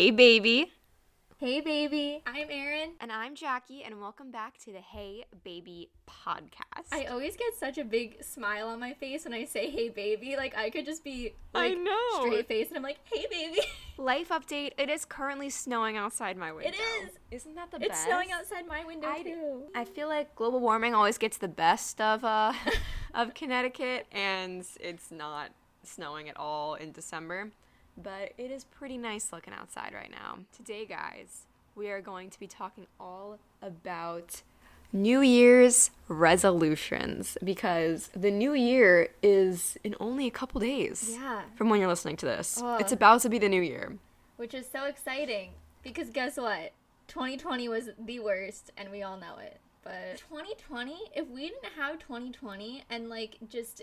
Hey, baby. Hey, baby. I'm Erin. And I'm Jackie, and welcome back to the Hey Baby podcast. I always get such a big smile on my face when I say hey, baby. Like, I could just be like, I know. straight face, and I'm like, hey, baby. Life update it is currently snowing outside my window. It is. Isn't that the it's best? It's snowing outside my window, I- too. I feel like global warming always gets the best of uh of Connecticut and it's not snowing at all in December, but it is pretty nice looking outside right now. Today, guys, we are going to be talking all about New Year's resolutions because the new year is in only a couple days Yeah. from when you're listening to this. Ugh. It's about to be the new year. Which is so exciting because guess what? 2020 was the worst, and we all know it. But 2020, if we didn't have 2020 and like just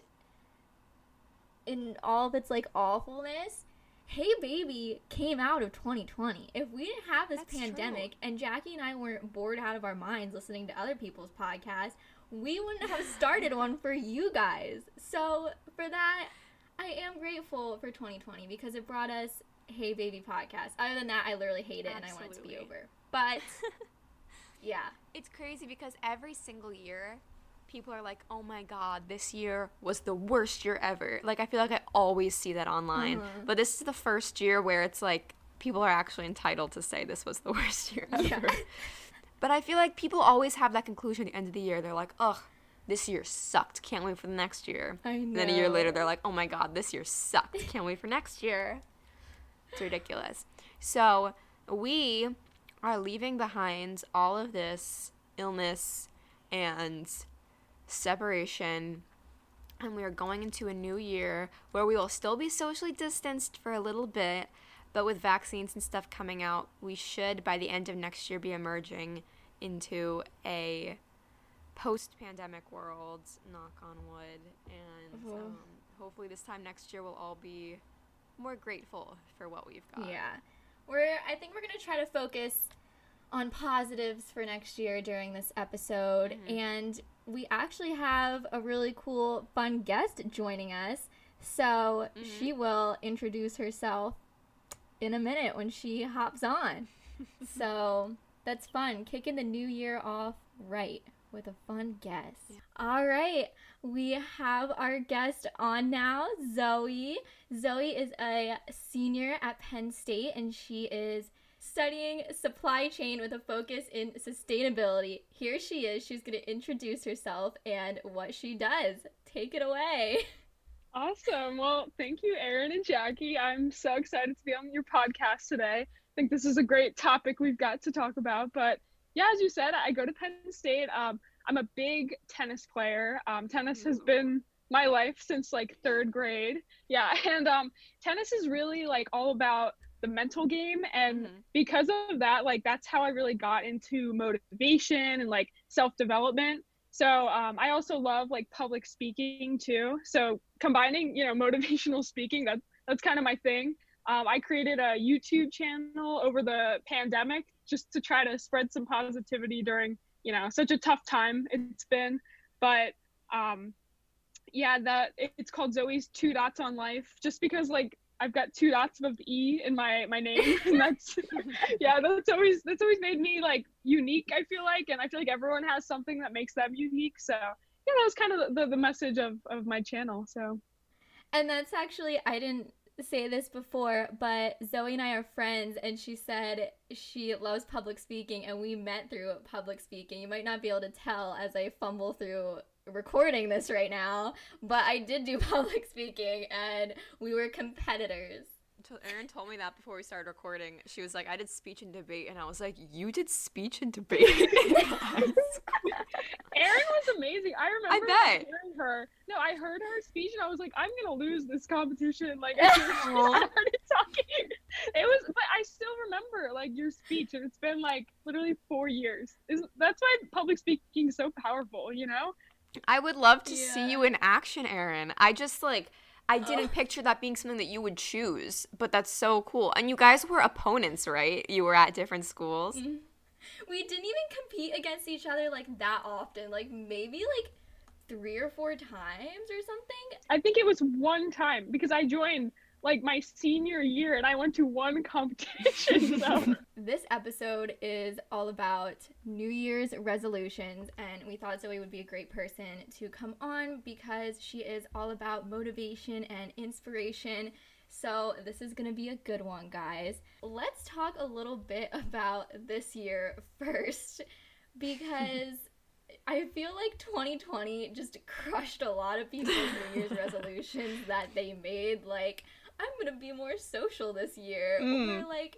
in all of its like awfulness, Hey Baby came out of 2020. If we didn't have this That's true. pandemic and Jackie and I weren't bored out of our minds listening to other people's podcasts, we wouldn't have started one for you guys. So for that, I am grateful for 2020 because it brought us Hey Baby podcast. Other than that, I literally hate it and I want it to be over. But yeah, It's crazy because every single year, people are like, "Oh my god, this year was the worst year ever." Like I feel like I always see that online, Mhm. but this is the first year where it's like people are actually entitled to say this was the worst year ever. Yeah. But I feel like people always have that conclusion at the end of the year. They're like, "Ugh, this year sucked. Can't wait for the next year." I know. And then a year later, they're like, "Oh my god, this year sucked. Can't wait for next year." It's ridiculous. So we are leaving behind all of this illness and separation, and we are going into a new year where we will still be socially distanced for a little bit, but with vaccines and stuff coming out, we should by the end of next year be emerging into a post-pandemic world. Knock on wood, and Oh. um, hopefully this time next year we'll all be more grateful for what we've got. Yeah. We're I think we're going to try to focus on positives for next year during this episode Mhm. and we actually have a really cool fun guest joining us. So, Mhm. she will introduce herself in a minute when she hops on. so, that's fun. Kicking the new year off right with a fun guest. Yeah. All right. We have our guest on now, Zoe. Zoe is a senior at Penn State and she is studying supply chain with a focus in sustainability. Here she is. She's going to introduce herself and what she does. Take it away. Awesome. Well, thank you, Erin and Jackie. I'm so excited to be on your podcast today. I think this is a great topic we've got to talk about. But yeah, as you said, I go to Penn State. Um, I'm a big tennis player. Um, tennis has been my life since like third grade. Yeah, and um, tennis is really like all about the mental game. And Mhm. because of that like that's how i really got into motivation and like self-development. So um, i also love like public speaking too. So combining you know motivational speaking that that's kind of my thing. Um, i created a youtube channel over the pandemic just to try to spread some positivity during you know such a tough time it's been. But um yeah that it's called zoe's two dots on life just because like i've got two dots the e in my my name and that's yeah that's always that's always made me like unique i feel like and i feel like everyone has something that makes them unique so yeah that was kind of the, the message of of my channel so And that's actually, I didn't say this before, but Zoe and I are friends, and she said she loves public speaking, and we met through public speaking. You might not be able to tell as I fumble through recording this right now, but I did do public speaking, and we were competitors. Erin told me that before we started recording. She was like, "I did speech and debate," and I was like, "You did speech and debate?" Erin was amazing. I remember bet. hearing her. No, I heard her speech and I was like, I'm gonna lose this competition. Like as soon as she started talking, it was. But I still remember like your speech, and it's been like literally four years. Is that's why public speaking is so powerful. You know? I would love to see you in action, Erin. I just like I didn't Ugh. picture that being something that you would choose, but that's so cool. And you guys were opponents, right? You were at different schools. Mm-hmm. We didn't even compete against each other like that often, like maybe like three or four times or something. I think it was one time because I joined like my senior year and I went to one competition. So This episode is all about New Year's resolutions, and we thought Zoe would be a great person to come on because she is all about motivation and inspiration. So, this is going to be a good one, guys. Let's talk a little bit about this year first because I feel like 2020 just crushed a lot of people's New Year's resolutions that they made. Like, I'm gonna be more social this year. Mm. Or like,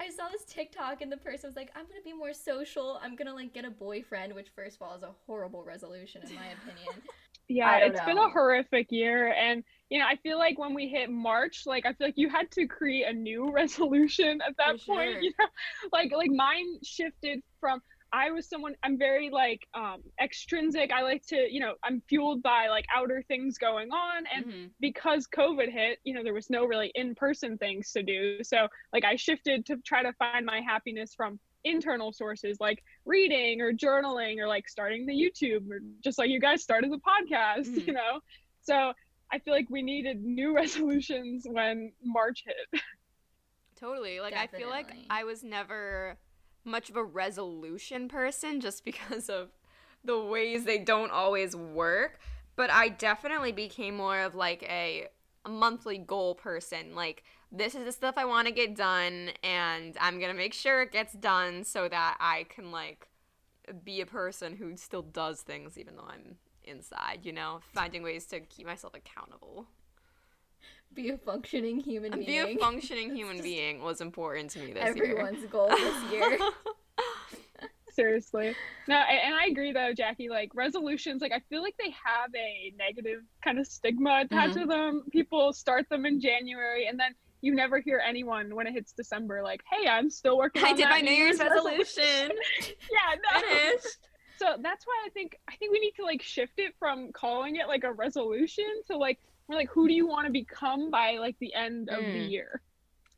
I saw this TikTok and the person was like, I'm gonna be more social. I'm gonna like get a boyfriend, which first of all is a horrible resolution in my opinion. yeah, it's been a horrific year and you know, I feel like when we hit March, like I feel like you had to create a new resolution at that For point, sure. you know. Like like mine shifted from I was someone I'm very like um extrinsic. I like to, you know, I'm fueled by like outer things going on and Mhm. because COVID hit, you know, there was no really in person things to do. So, like, I shifted to try to find my happiness from internal sources like reading or journaling or like starting the YouTube or just like you guys started the podcast, Mhm. you know? So, I feel like we needed new resolutions when March hit. Totally. Like I feel like I was never much of a resolution person just because of the ways they don't always work, but I definitely became more of like a, a monthly goal person. Like this is the stuff I want to get done and I'm going to make sure it gets done so that I can like be a person who still does things even though I'm inside, you know, finding ways to keep myself accountable. Be a functioning human being. Be a functioning human being was important to me this year. Everyone's goal this year. Seriously. No, a- and I agree though, Jackie, like resolutions, like I feel like they have a negative kind of stigma attached Mm-hmm. to them. People start them in January and then you never hear anyone when it hits December like, hey, I'm still working I on did that my New Year's resolution." resolution. yeah, no. Finished. So that's why I think I think we need to like shift it from calling it like a resolution to like we're like who do you want to become by like the end of the Mm. year?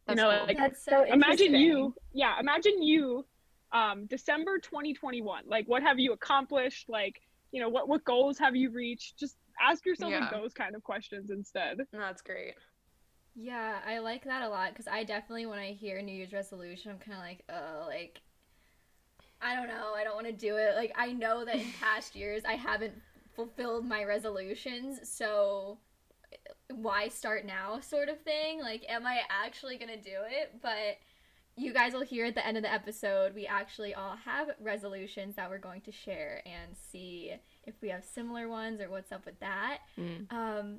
That's you know, cool. like That's so imagine you yeah imagine you um december 2021 like what have you accomplished like you know what what goals have you reached just ask yourself like those kind of questions instead That's great. Yeah, I like that a lot because I definitely, when I hear New Year's resolution, I'm kind of like, oh, like, I don't know, I don't want to do it. Like, I know that in past years I haven't fulfilled my resolutions, so why start now, sort of thing? Like, am I actually gonna do it? But you guys will hear at the end of the episode, we actually all have resolutions that we're going to share and see if we have similar ones or what's up with that. Mm. Um,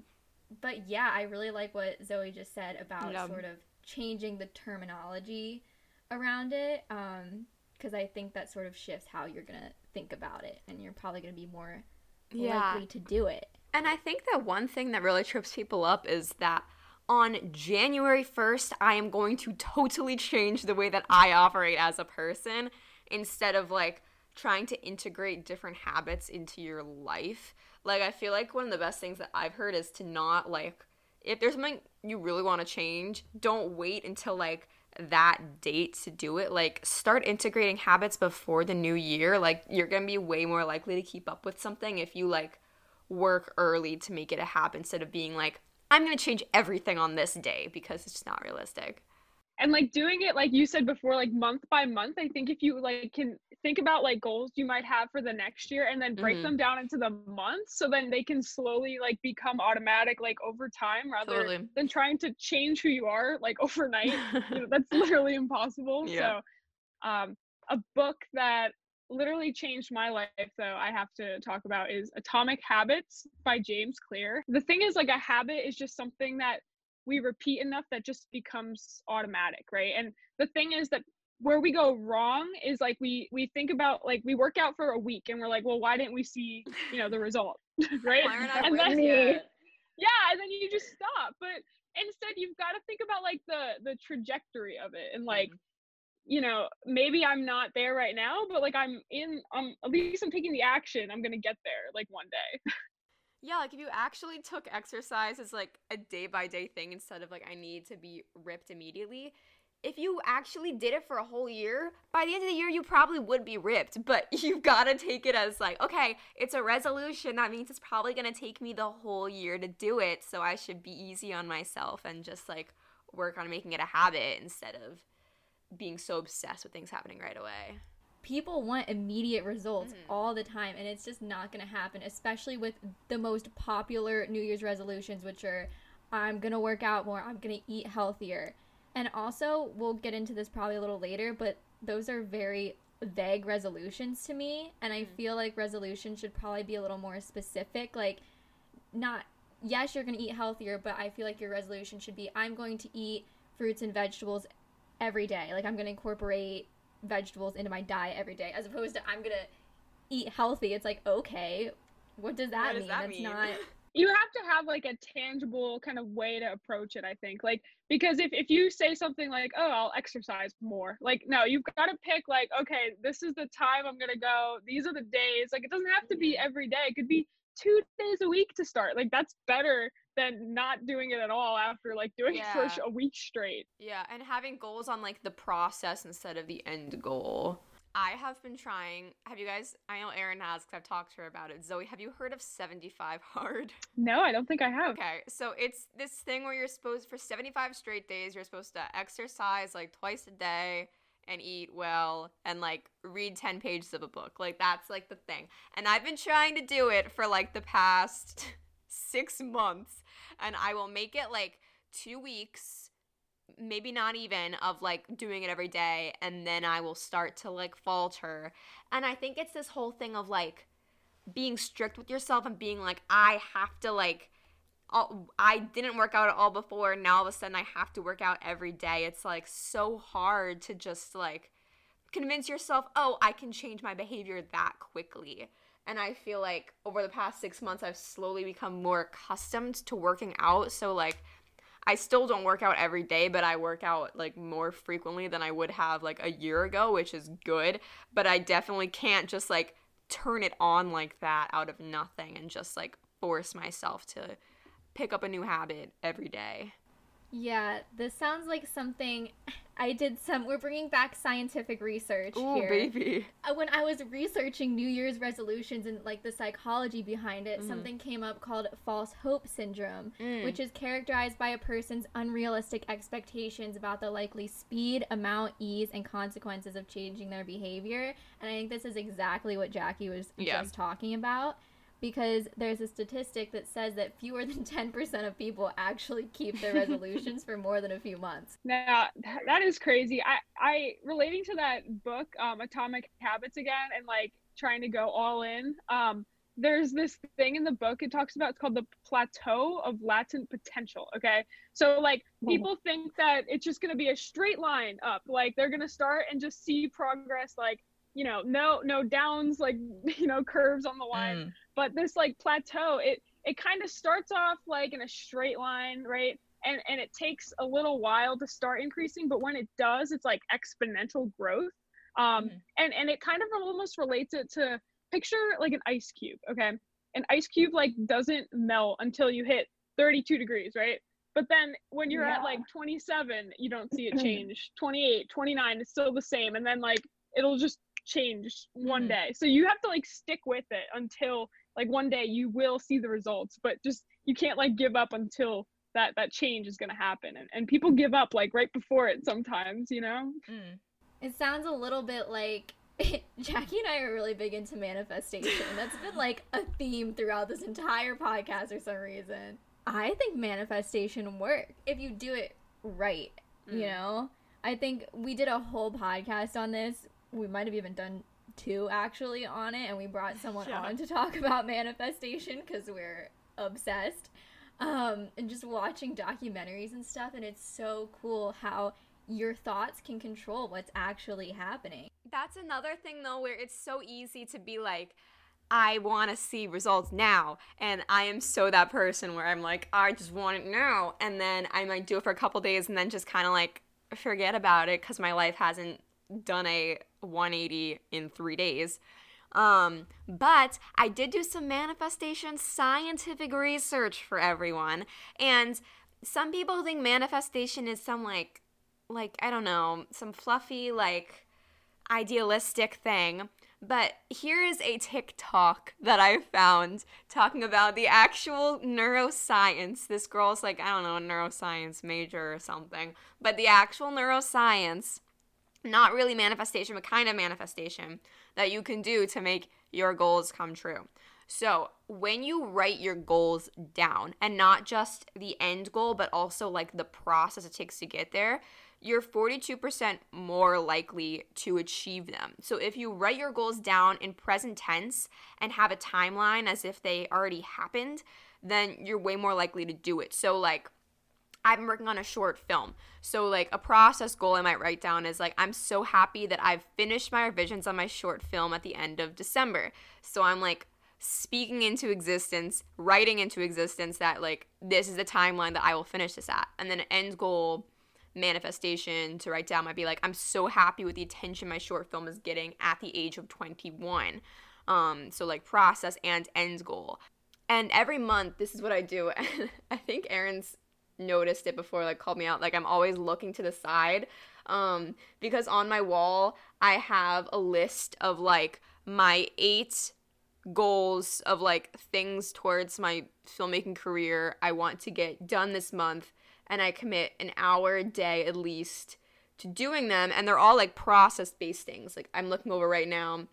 but yeah, I really like what Zoe just said about sort of changing the terminology around it. Um, because I think that sort of shifts how you're gonna think about it, and you're probably gonna be more Yeah. likely to do it. And I think that one thing that really trips people up is that on January 1st, I am going to totally change the way that I operate as a person instead of like trying to integrate different habits into your life. Like, I feel like one of the best things that I've heard is to not like, if there's something you really want to change, don't wait until like that date to do it. Like, start integrating habits before the new year. Like, you're gonna be way more likely to keep up with something if you like work early to make it a habit instead of being like, I'm gonna change everything on this day because it's just not realistic. and like doing it like you said before like month by month i think if you like can think about like goals you might have for the next year and then break Mhm. them down into the months so then they can slowly like become automatic like over time rather Totally. than trying to change who you are like overnight you know, that's literally impossible. Yeah. So, um, a book that literally changed my life, though, I have to talk about is Atomic Habits by James Clear. The thing is, like, a habit is just something that we repeat enough that just becomes automatic, right? And the thing is that where we go wrong is like we we think about like we work out for a week and we're like well why didn't we see you know the result right Why aren't I and then yet? yeah and then you just stop but instead you've got to think about like the the trajectory of it and like mm-hmm. You know maybe i'm not there right now but like i'm in um at least i'm taking the action i'm gonna get there like one day Yeah, like if you actually took exercise as like a day by day thing instead of like I need to be ripped immediately, if you actually did it for a whole year, by the end of the year, you probably would be ripped. But you've got to take it as like, okay, it's a resolution. That means it's probably going to take me the whole year to do it. So I should be easy on myself and just like work on making it a habit instead of being so obsessed with things happening right away. People want immediate results mm-hmm. all the time, and it's just not going to happen, especially with the most popular New Year's resolutions, which are I'm going to work out more, I'm going to eat healthier and also, we'll get into this probably a little later, but those are very vague resolutions to me. And I mm-hmm. feel like resolutions should probably be a little more specific. Like, not, yes, you're going to eat healthier, but I feel like your resolution should be I'm going to eat fruits and vegetables every day. Like, I'm going to incorporate vegetables into my diet every day, as opposed to I'm going to eat healthy. It's like, okay, what does that what mean? Does that mean? not. you have to have like a tangible kind of way to approach it i think like because if, if you say something like oh i'll exercise more like no you've got to pick like okay this is the time i'm gonna go these are the days like it doesn't have to be every day it could be two days a week to start like that's better than not doing it at all after like doing yeah. it for a week straight yeah and having goals on like the process instead of the end goal I have been trying. Have you guys? I know Erin has because I've talked to her about it. Zoe, have you heard of 75 Hard? No, I don't think I have. Okay, so it's this thing where you're supposed, for 75 straight days, you're supposed to exercise like twice a day and eat well and like read 10 pages of a book. Like that's like the thing. And I've been trying to do it for like the past six months, and I will make it like two weeks maybe not even of like doing it every day and then I will start to like falter. And I think it's this whole thing of like being strict with yourself and being like I have to like I didn't work out at all before now all of a sudden I have to work out every day. It's like so hard to just like convince yourself, "Oh, I can change my behavior that quickly." And I feel like over the past 6 months I've slowly become more accustomed to working out. So like I still don't work out every day, but I work out like more frequently than I would have like a year ago, which is good. But I definitely can't just like turn it on like that out of nothing and just like force myself to pick up a new habit every day. Yeah, this sounds like something I did some. We're bringing back scientific research Ooh, here. baby. Uh, when I was researching New Year's resolutions and like the psychology behind it, mm. something came up called false hope syndrome, mm. which is characterized by a person's unrealistic expectations about the likely speed, amount, ease, and consequences of changing their behavior. And I think this is exactly what Jackie was yeah. just talking about because there's a statistic that says that fewer than 10% of people actually keep their resolutions for more than a few months. Now, that is crazy. I, I relating to that book, um, Atomic Habits again, and like trying to go all in. Um, there's this thing in the book it talks about it's called the plateau of latent potential okay so like people think that it's just going to be a straight line up like they're going to start and just see progress like you know no no downs like you know curves on the line. Mm. but this like plateau it it kind of starts off like in a straight line right? And and it takes a little while to start increasing but when it does it's like exponential growth. Um mm. and and it kind of almost relates it to picture like an ice cube okay? An ice cube like doesn't melt until you hit 32 degrees right? But then when you're yeah. at like 27 you don't see it change. 28 29 it's still the same. And then like it'll just change one mm-hmm. day. So you have to like stick with it until like one day you will see the results, but just you can't like give up until that that change is going to happen. And and people give up like right before it sometimes, you know? Mm. It sounds a little bit like Jackie and I are really big into manifestation. That's been like a theme throughout this entire podcast for some reason. I think manifestation works if you do it right, mm. you know? I think we did a whole podcast on this we might have even done two actually on it and we brought someone yeah. on to talk about manifestation because we're obsessed um, and just watching documentaries and stuff and it's so cool how your thoughts can control what's actually happening that's another thing though where it's so easy to be like I want to see results now. And I am so that person where I'm like, I just want it now. And then I might do it for a couple days and then just kind of like forget about it because my life hasn't done a 180 in three days. Um, but I did do some manifestation scientific research for everyone. And some people think manifestation is some like like I don't know, some fluffy like idealistic thing. But here is a TikTok that I found talking about the actual neuroscience. This girl's like, I don't know, a neuroscience major or something. But the actual neuroscience, not really manifestation, but kind of manifestation that you can do to make your goals come true. So, when you write your goals down, and not just the end goal, but also like the process it takes to get there, you're 42% more likely to achieve them. So if you write your goals down in present tense and have a timeline as if they already happened, then you're way more likely to do it. So like I've been working on a short film. So like a process goal I might write down is like I'm so happy that I've finished my revisions on my short film at the end of December. So I'm like speaking into existence, writing into existence that like this is the timeline that I will finish this at. And then an end goal manifestation to write down might be like i'm so happy with the attention my short film is getting at the age of 21 um so like process and end goal and every month this is what i do i think erin's noticed it before like called me out like i'm always looking to the side um because on my wall i have a list of like my eight goals of like things towards my filmmaking career i want to get done this month and I commit an hour a day at least to doing them and they're all like process based things. Like I'm looking over right now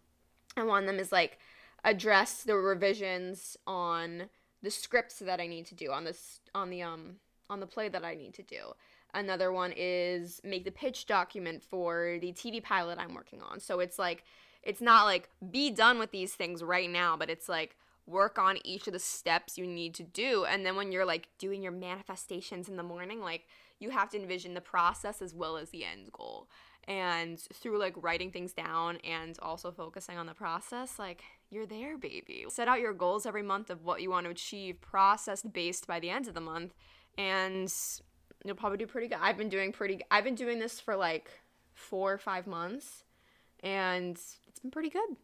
and one of them is like address the revisions on the scripts that I need to do on this on the um on the play that I need to do. Another one is make the pitch document for the TV pilot I'm working on. So it's like it's not like be done with these things right now, but it's like work on each of the steps you need to do. And then when you're like doing your manifestations in the morning, like you have to envision the process as well as the end goal. And through like writing things down and also focusing on the process, like you're there, baby. Set out your goals every month of what you want to achieve, process based by the end of the month, and you'll probably do pretty good. I've been doing pretty I've been doing this for like 4 or 5 months and it's been pretty good.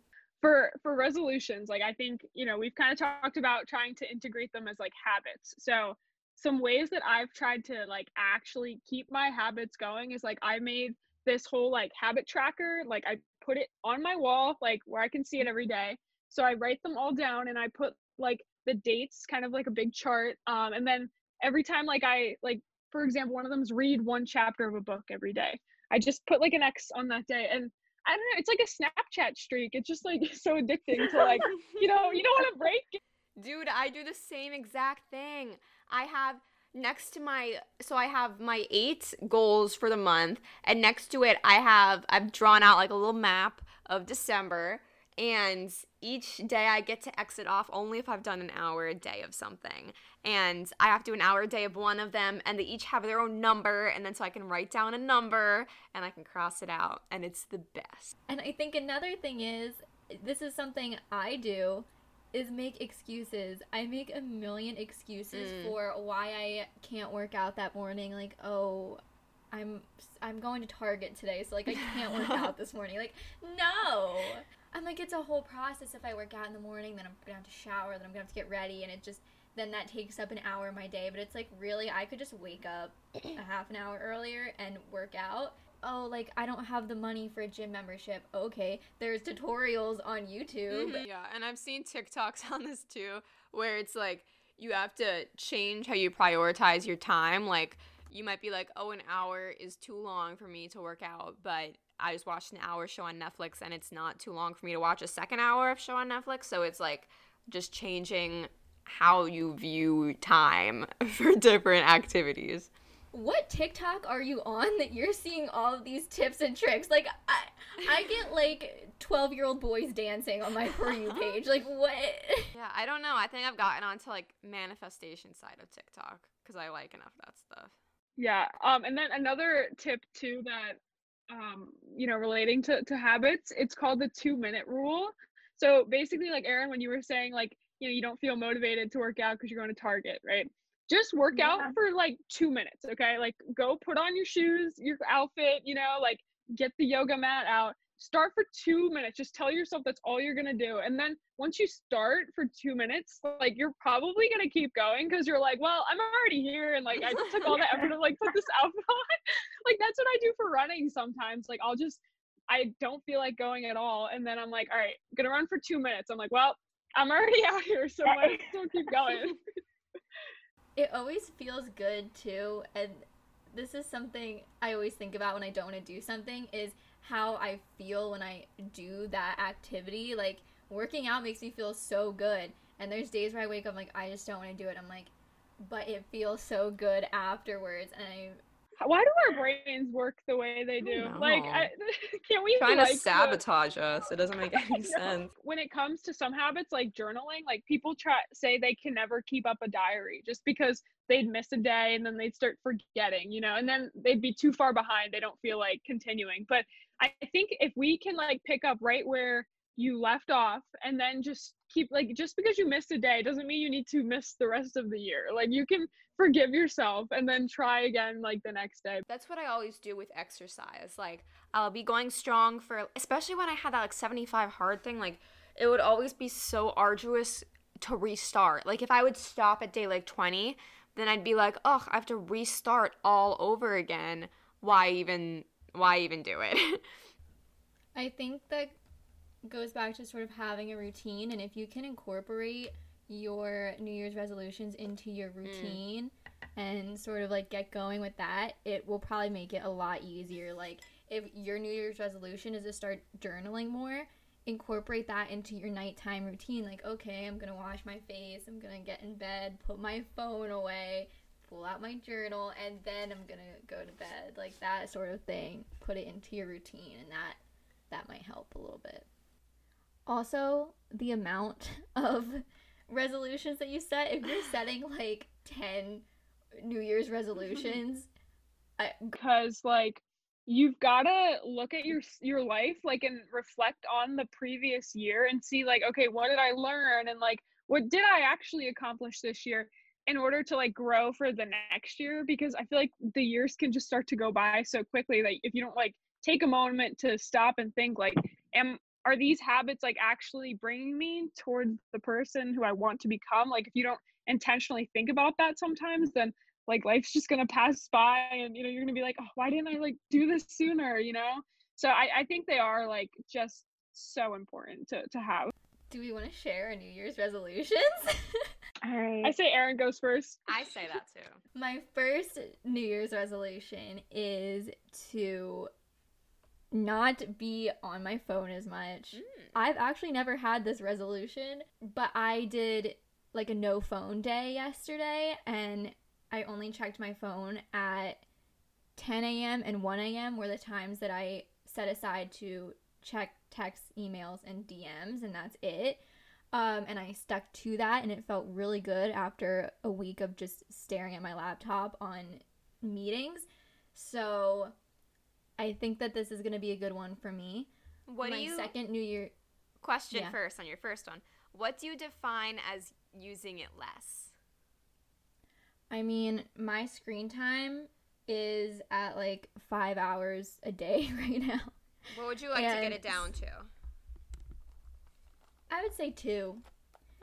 For for resolutions like i think you know we've kind of talked about trying to integrate them as like habits. So some ways that i've tried to like actually keep my habits going is like i made this whole like habit tracker. Like i put it on my wall like where i can see it every day. So i write them all down and i put like the dates kind of like a big chart um and then every time like i like for example one of them is read one chapter of a book every day i just put like an x on that day and I don't know. It's like a Snapchat streak. It's just like so addicting to like, you know, you don't want to break. Dude, I do the same exact thing. I have next to my so I have my 8 goals for the month and next to it I have I've drawn out like a little map of December and each day I get to exit off only if I've done an hour a day of something. And I have to do an hour a day of one of them, and they each have their own number, and then so I can write down a number and I can cross it out, and it's the best. And I think another thing is this is something I do is make excuses. I make a million excuses mm. for why I can't work out that morning. Like, oh, I'm I'm going to Target today, so like I can't work out this morning. Like, no. I'm like, it's a whole process. If I work out in the morning, then I'm gonna have to shower, then I'm gonna have to get ready, and it just then that takes up an hour of my day. But it's like really, I could just wake up a half an hour earlier and work out. Oh, like I don't have the money for a gym membership. Okay, there's tutorials on YouTube. Mm-hmm. Yeah, and I've seen TikToks on this too, where it's like you have to change how you prioritize your time. Like you might be like, oh, an hour is too long for me to work out, but I just watched an hour show on Netflix and it's not too long for me to watch a second hour of show on Netflix. So it's like just changing how you view time for different activities. What TikTok are you on that you're seeing all of these tips and tricks? Like I I get like 12-year-old boys dancing on my for you page. Like what? Yeah, I don't know. I think I've gotten onto like manifestation side of TikTok cuz I like enough of that stuff. Yeah. Um and then another tip too that um, you know, relating to, to habits, it's called the two minute rule. So basically, like Erin, when you were saying, like, you know, you don't feel motivated to work out because you're going to Target, right? Just work yeah. out for like two minutes, okay? Like, go put on your shoes, your outfit, you know, like, get the yoga mat out start for two minutes. Just tell yourself that's all you're gonna do. And then once you start for two minutes, like you're probably gonna keep going because you're like, well, I'm already here and like I took all the effort to like put this outfit on. like that's what I do for running sometimes. Like I'll just I don't feel like going at all. And then I'm like, all right, I'm gonna run for two minutes. I'm like, well, I'm already out here, so I still keep going. it always feels good too, and this is something I always think about when I don't want to do something is how I feel when I do that activity. Like working out makes me feel so good. And there's days where I wake up like I just don't want to do it. I'm like, but it feels so good afterwards and I why do our brains work the way they do? Like, I, can we trying like to sabotage the... us? It doesn't make any sense. When it comes to some habits like journaling, like people try say they can never keep up a diary just because they'd miss a day and then they'd start forgetting, you know, and then they'd be too far behind. They don't feel like continuing. But I think if we can like pick up right where you left off and then just keep like just because you missed a day doesn't mean you need to miss the rest of the year like you can forgive yourself and then try again like the next day that's what i always do with exercise like i'll be going strong for especially when i had that like 75 hard thing like it would always be so arduous to restart like if i would stop at day like 20 then i'd be like oh i have to restart all over again why even why even do it i think that goes back to sort of having a routine and if you can incorporate your new year's resolutions into your mm. routine mm. and sort of like get going with that it will probably make it a lot easier like if your new year's resolution is to start journaling more incorporate that into your nighttime routine like okay i'm gonna wash my face i'm gonna get in bed put my phone away pull out my journal and then i'm gonna go to bed. Like that sort of thing. Put it into your routine and that that might help a little bit. Also the amount of resolutions that you set if you're setting like 10 new year's resolutions because like you've got to look at your your life like and reflect on the previous year and see like okay what did i learn and like what did i actually accomplish this year in order to like grow for the next year because i feel like the years can just start to go by so quickly like if you don't like take a moment to stop and think like am are these habits like actually bringing me towards the person who I want to become? Like if you don't intentionally think about that sometimes, then like life's just gonna pass by and you know, you're gonna be like, oh, why didn't I like do this sooner? You know? So I, I think they are like just so important to, to have. Do we want to share our New Year's resolutions? All right. I say Erin goes first. I say that too. My first New Year's resolution is to not be on my phone as much. Mm. I've actually never had this resolution, but I did like a no phone day yesterday and I only checked my phone at 10 a.m. and 1 a.m. were the times that I set aside to check texts, emails, and DMs, and that's it. Um, and I stuck to that, and it felt really good after a week of just staring at my laptop on meetings. So I think that this is going to be a good one for me. What My do you second New Year question yeah. first on your first one? What do you define as using it less? I mean, my screen time is at like five hours a day right now. What would you like and to get it down to? I would say two.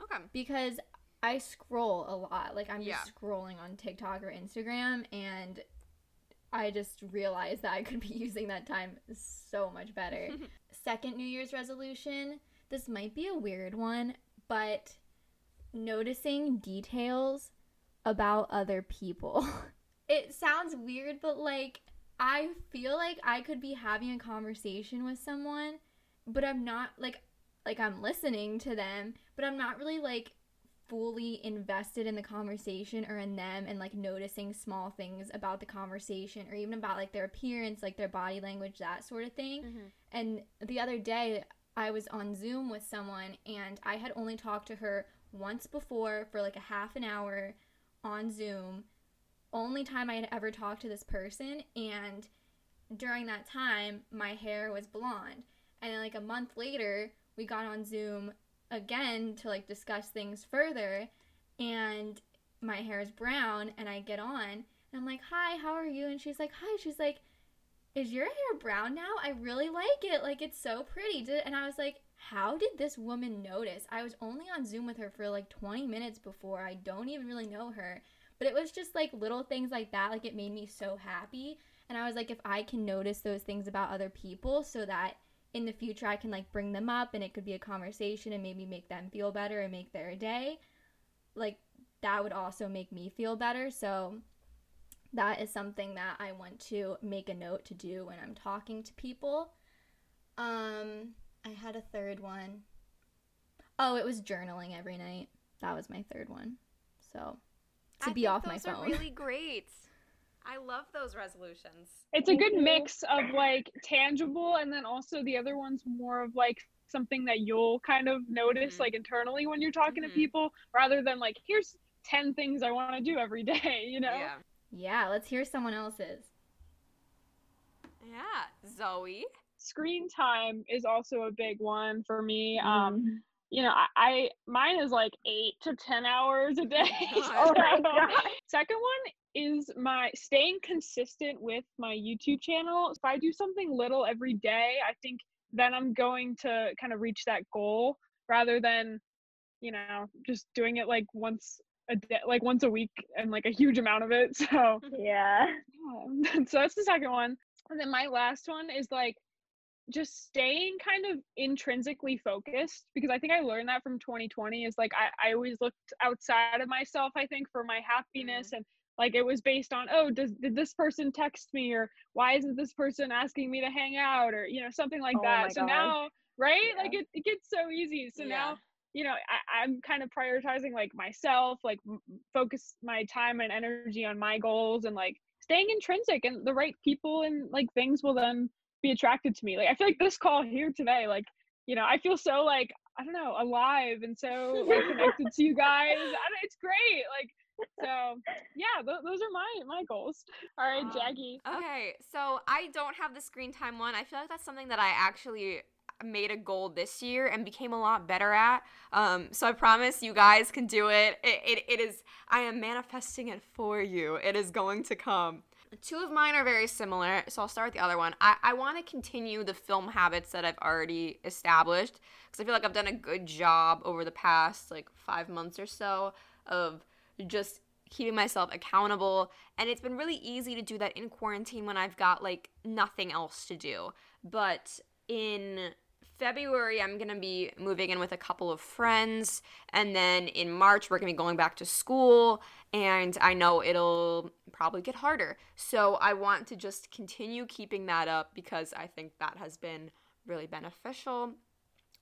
Okay. Because I scroll a lot. Like I'm just yeah. scrolling on TikTok or Instagram and I just realized that I could be using that time so much better. Second New Year's resolution this might be a weird one, but noticing details about other people. it sounds weird, but like I feel like I could be having a conversation with someone, but I'm not like like I'm listening to them, but I'm not really like fully invested in the conversation or in them and like noticing small things about the conversation or even about like their appearance, like their body language, that sort of thing. Mm-hmm. And the other day, I was on Zoom with someone and I had only talked to her once before for like a half an hour on Zoom. Only time I had ever talked to this person. And during that time, my hair was blonde. And then, like a month later, we got on Zoom again to like discuss things further and my hair is brown and I get on and I'm like, "Hi, how are you?" and she's like, "Hi." She's like, Is your hair brown now? I really like it. Like it's so pretty. And I was like, how did this woman notice? I was only on Zoom with her for like 20 minutes before. I don't even really know her. But it was just like little things like that. Like it made me so happy. And I was like, if I can notice those things about other people so that in the future I can like bring them up and it could be a conversation and maybe make them feel better and make their day, like that would also make me feel better. So that is something that I want to make a note to do when I'm talking to people. Um, I had a third one. Oh, it was journaling every night. That was my third one. So to I be think off my those phone. Are really great. I love those resolutions. It's a good mix of like tangible and then also the other one's more of like something that you'll kind of notice Mhm. like internally when you're talking Mhm. to people rather than like here's 10 things I want to do every day, you know? Yeah. yeah, let's hear someone else's. Yeah. Zoe. Screen time is also a big one for me. Mm-hmm. Um you know, I, I mine is like 8 to 10 hours a day. Oh my So, God. Second one is my staying consistent with my YouTube channel. If I do something little every day, I think then I'm going to kind of reach that goal rather than, you know, just doing it like once a day, like once a week and like a huge amount of it. So, Yeah. yeah. so that's the second one. And then my last one is like just staying kind of intrinsically focused because I think I learned that from 2020 is like I, I always looked outside of myself, I think, for my happiness mm-hmm. and like it was based on, oh, does did this person text me or why isn't this person asking me to hang out or you know, something like Oh that. So God. now right? Yeah. Like it, it gets so easy. So Yeah. now you know I, i'm kind of prioritizing like myself like m- focus my time and energy on my goals and like staying intrinsic and the right people and like things will then be attracted to me like i feel like this call here today like you know i feel so like i don't know alive and so like connected to you guys I don't, it's great like so yeah th- those are my my goals all right Um, jackie Okay, so I don't have the screen time one. I feel like that's something that I actually made a goal this year and became a lot better at. Um, so I promise you guys can do it. It, it. it is, I am manifesting it for you. It is going to come. Two of mine are very similar, so I'll start with the other one. I, I want to continue the film habits that I've already established because I feel like I've done a good job over the past like five months or so of just keeping myself accountable and it's been really easy to do that in quarantine when I've got like nothing else to do. But in February, I'm gonna be moving in with a couple of friends, and then in March, we're gonna be going back to school, and I know it'll probably get harder. So I want to just continue keeping that up because I think that has been really beneficial.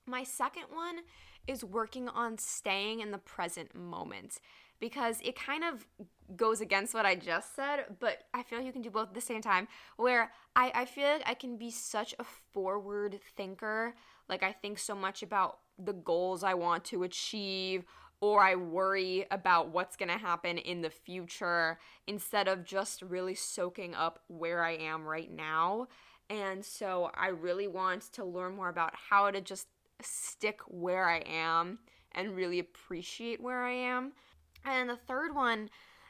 My second one is working on staying in the present moment because it kind of goes against what I just said, but I feel like you can do both at the same time. Where I, I feel like I can be such a forward thinker. Like, I think so much about the goals I want to achieve, or I worry about what's gonna happen in the future instead of just really soaking up where I am right now. And so I really want to learn more about how to just stick where I am and really appreciate where I am. And the third one,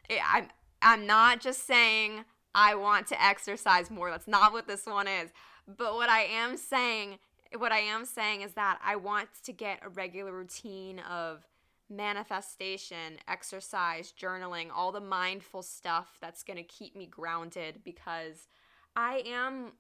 I'm I'm not just saying I want to exercise more. That's not what this one is. But what I am saying, what I am saying is that I want to get a regular routine of manifestation, exercise, journaling, all the mindful stuff that's going to keep me grounded because I am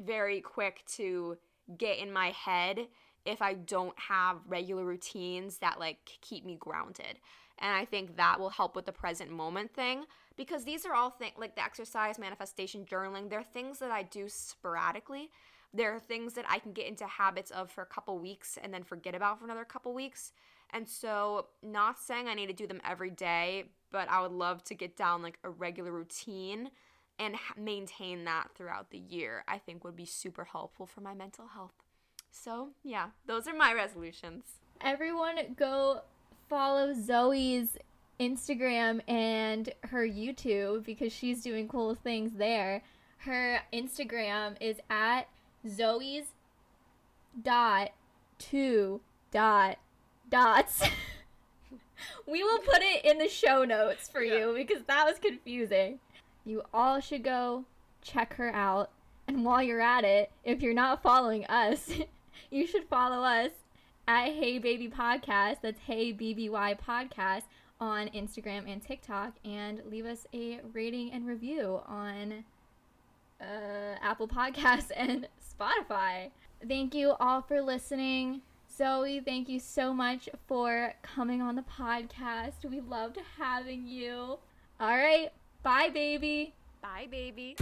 very quick to get in my head if I don't have regular routines that like keep me grounded. And I think that will help with the present moment thing because these are all things like the exercise, manifestation, journaling, they're things that I do sporadically. There are things that I can get into habits of for a couple weeks and then forget about for another couple weeks. And so, not saying I need to do them every day, but I would love to get down like a regular routine and maintain that throughout the year. I think would be super helpful for my mental health. So, yeah, those are my resolutions. Everyone go follow Zoe's Instagram and her YouTube because she's doing cool things there. Her Instagram is at Zoe's dot two dot dots. we will put it in the show notes for you because that was confusing. You all should go check her out. And while you're at it, if you're not following us, you should follow us at Hey Baby Podcast. That's Hey BBY Podcast on Instagram and TikTok. And leave us a rating and review on uh, Apple Podcasts and Spotify. Thank you all for listening. Zoe, thank you so much for coming on the podcast. We loved having you. All right, bye, baby. Bye, baby.